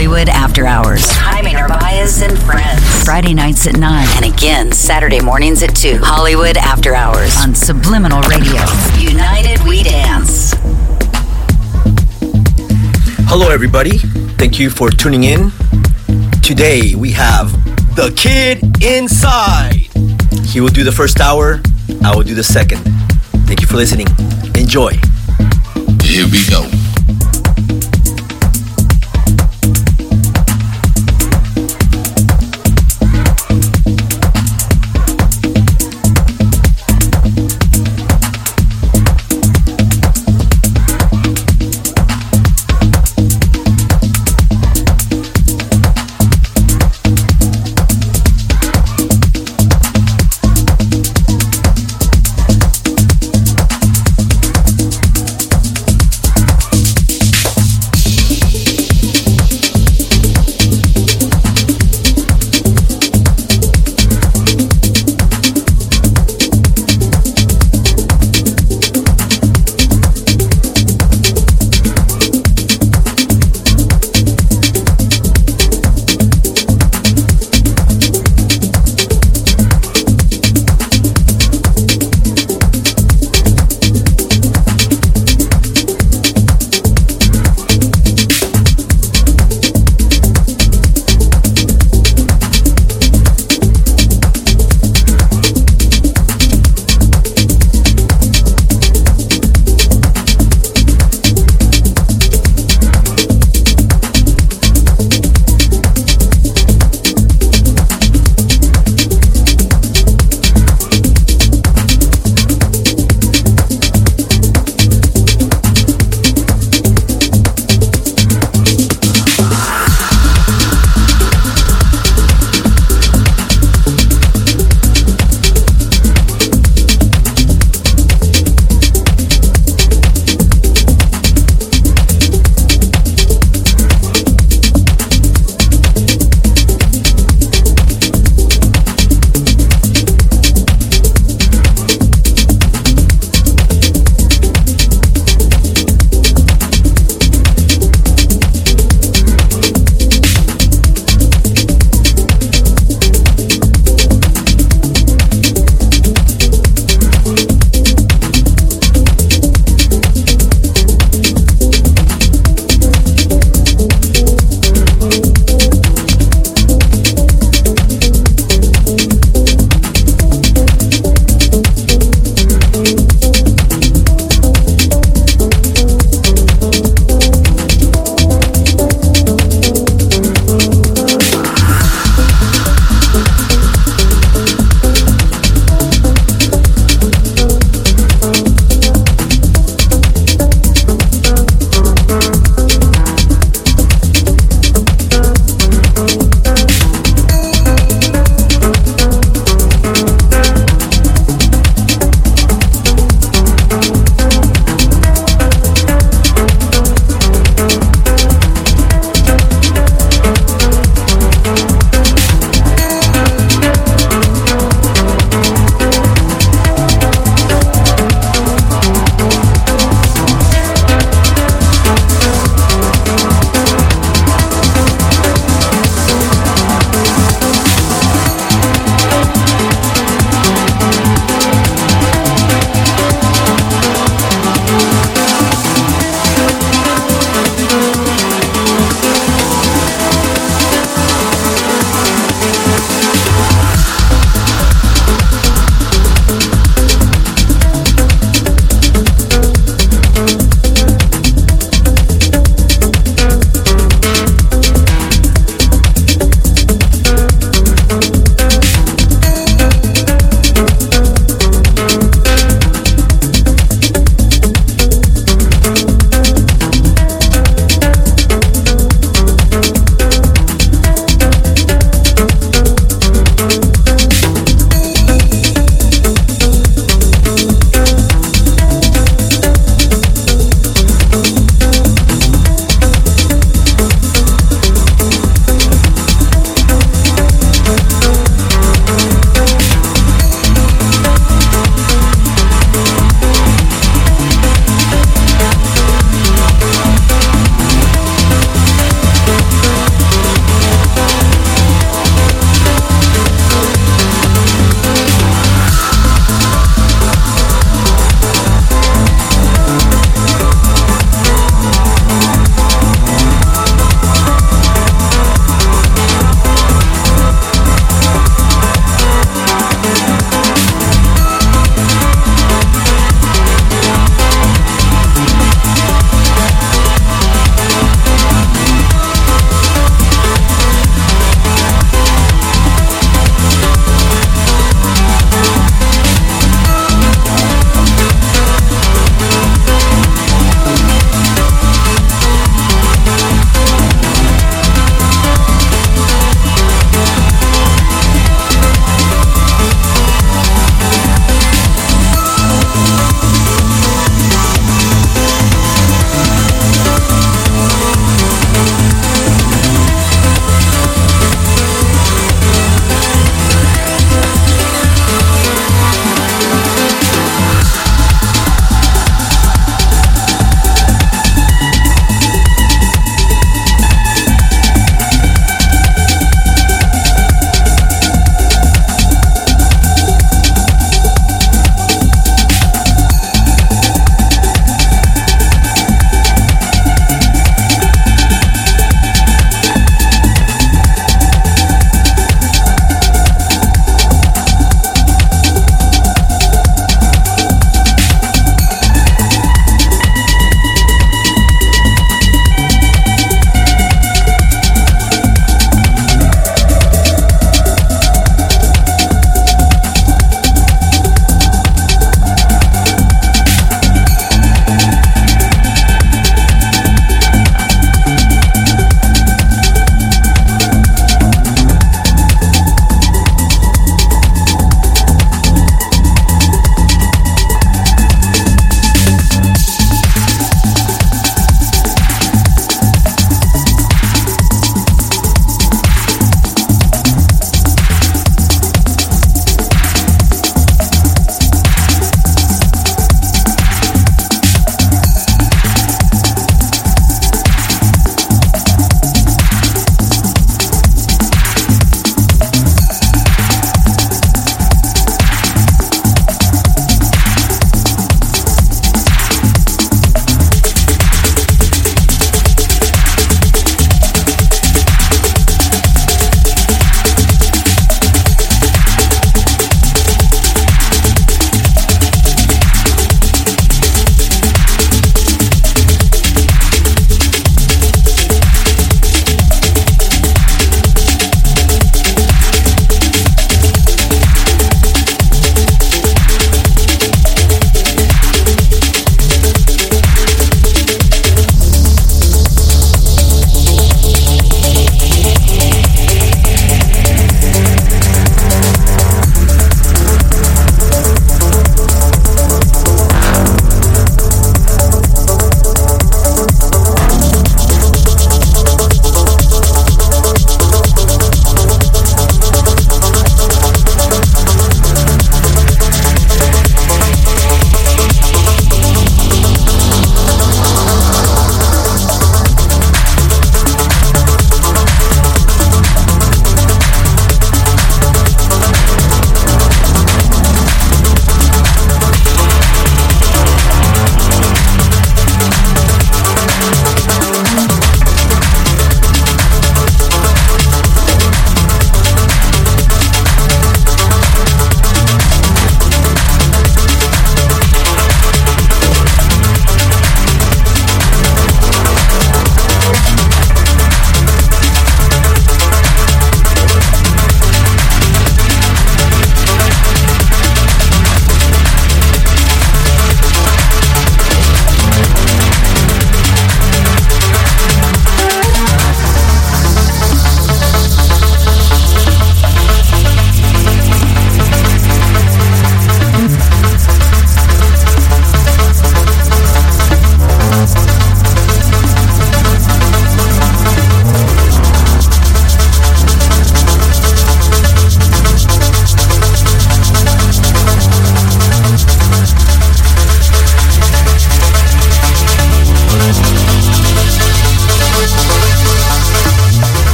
Hollywood After Hours. Jaime Narvaez and friends. Friday nights at 9 and again Saturday mornings at 2. Hollywood After Hours on Subliminal Radio. United We Dance. Hello, everybody. Thank you for tuning in. Today we have the kid inside. He will do the first hour, I will do the second. Thank you for listening. Enjoy. Here we go.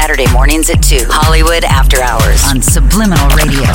Saturday mornings at 2. Hollywood After Hours on Subliminal Radio.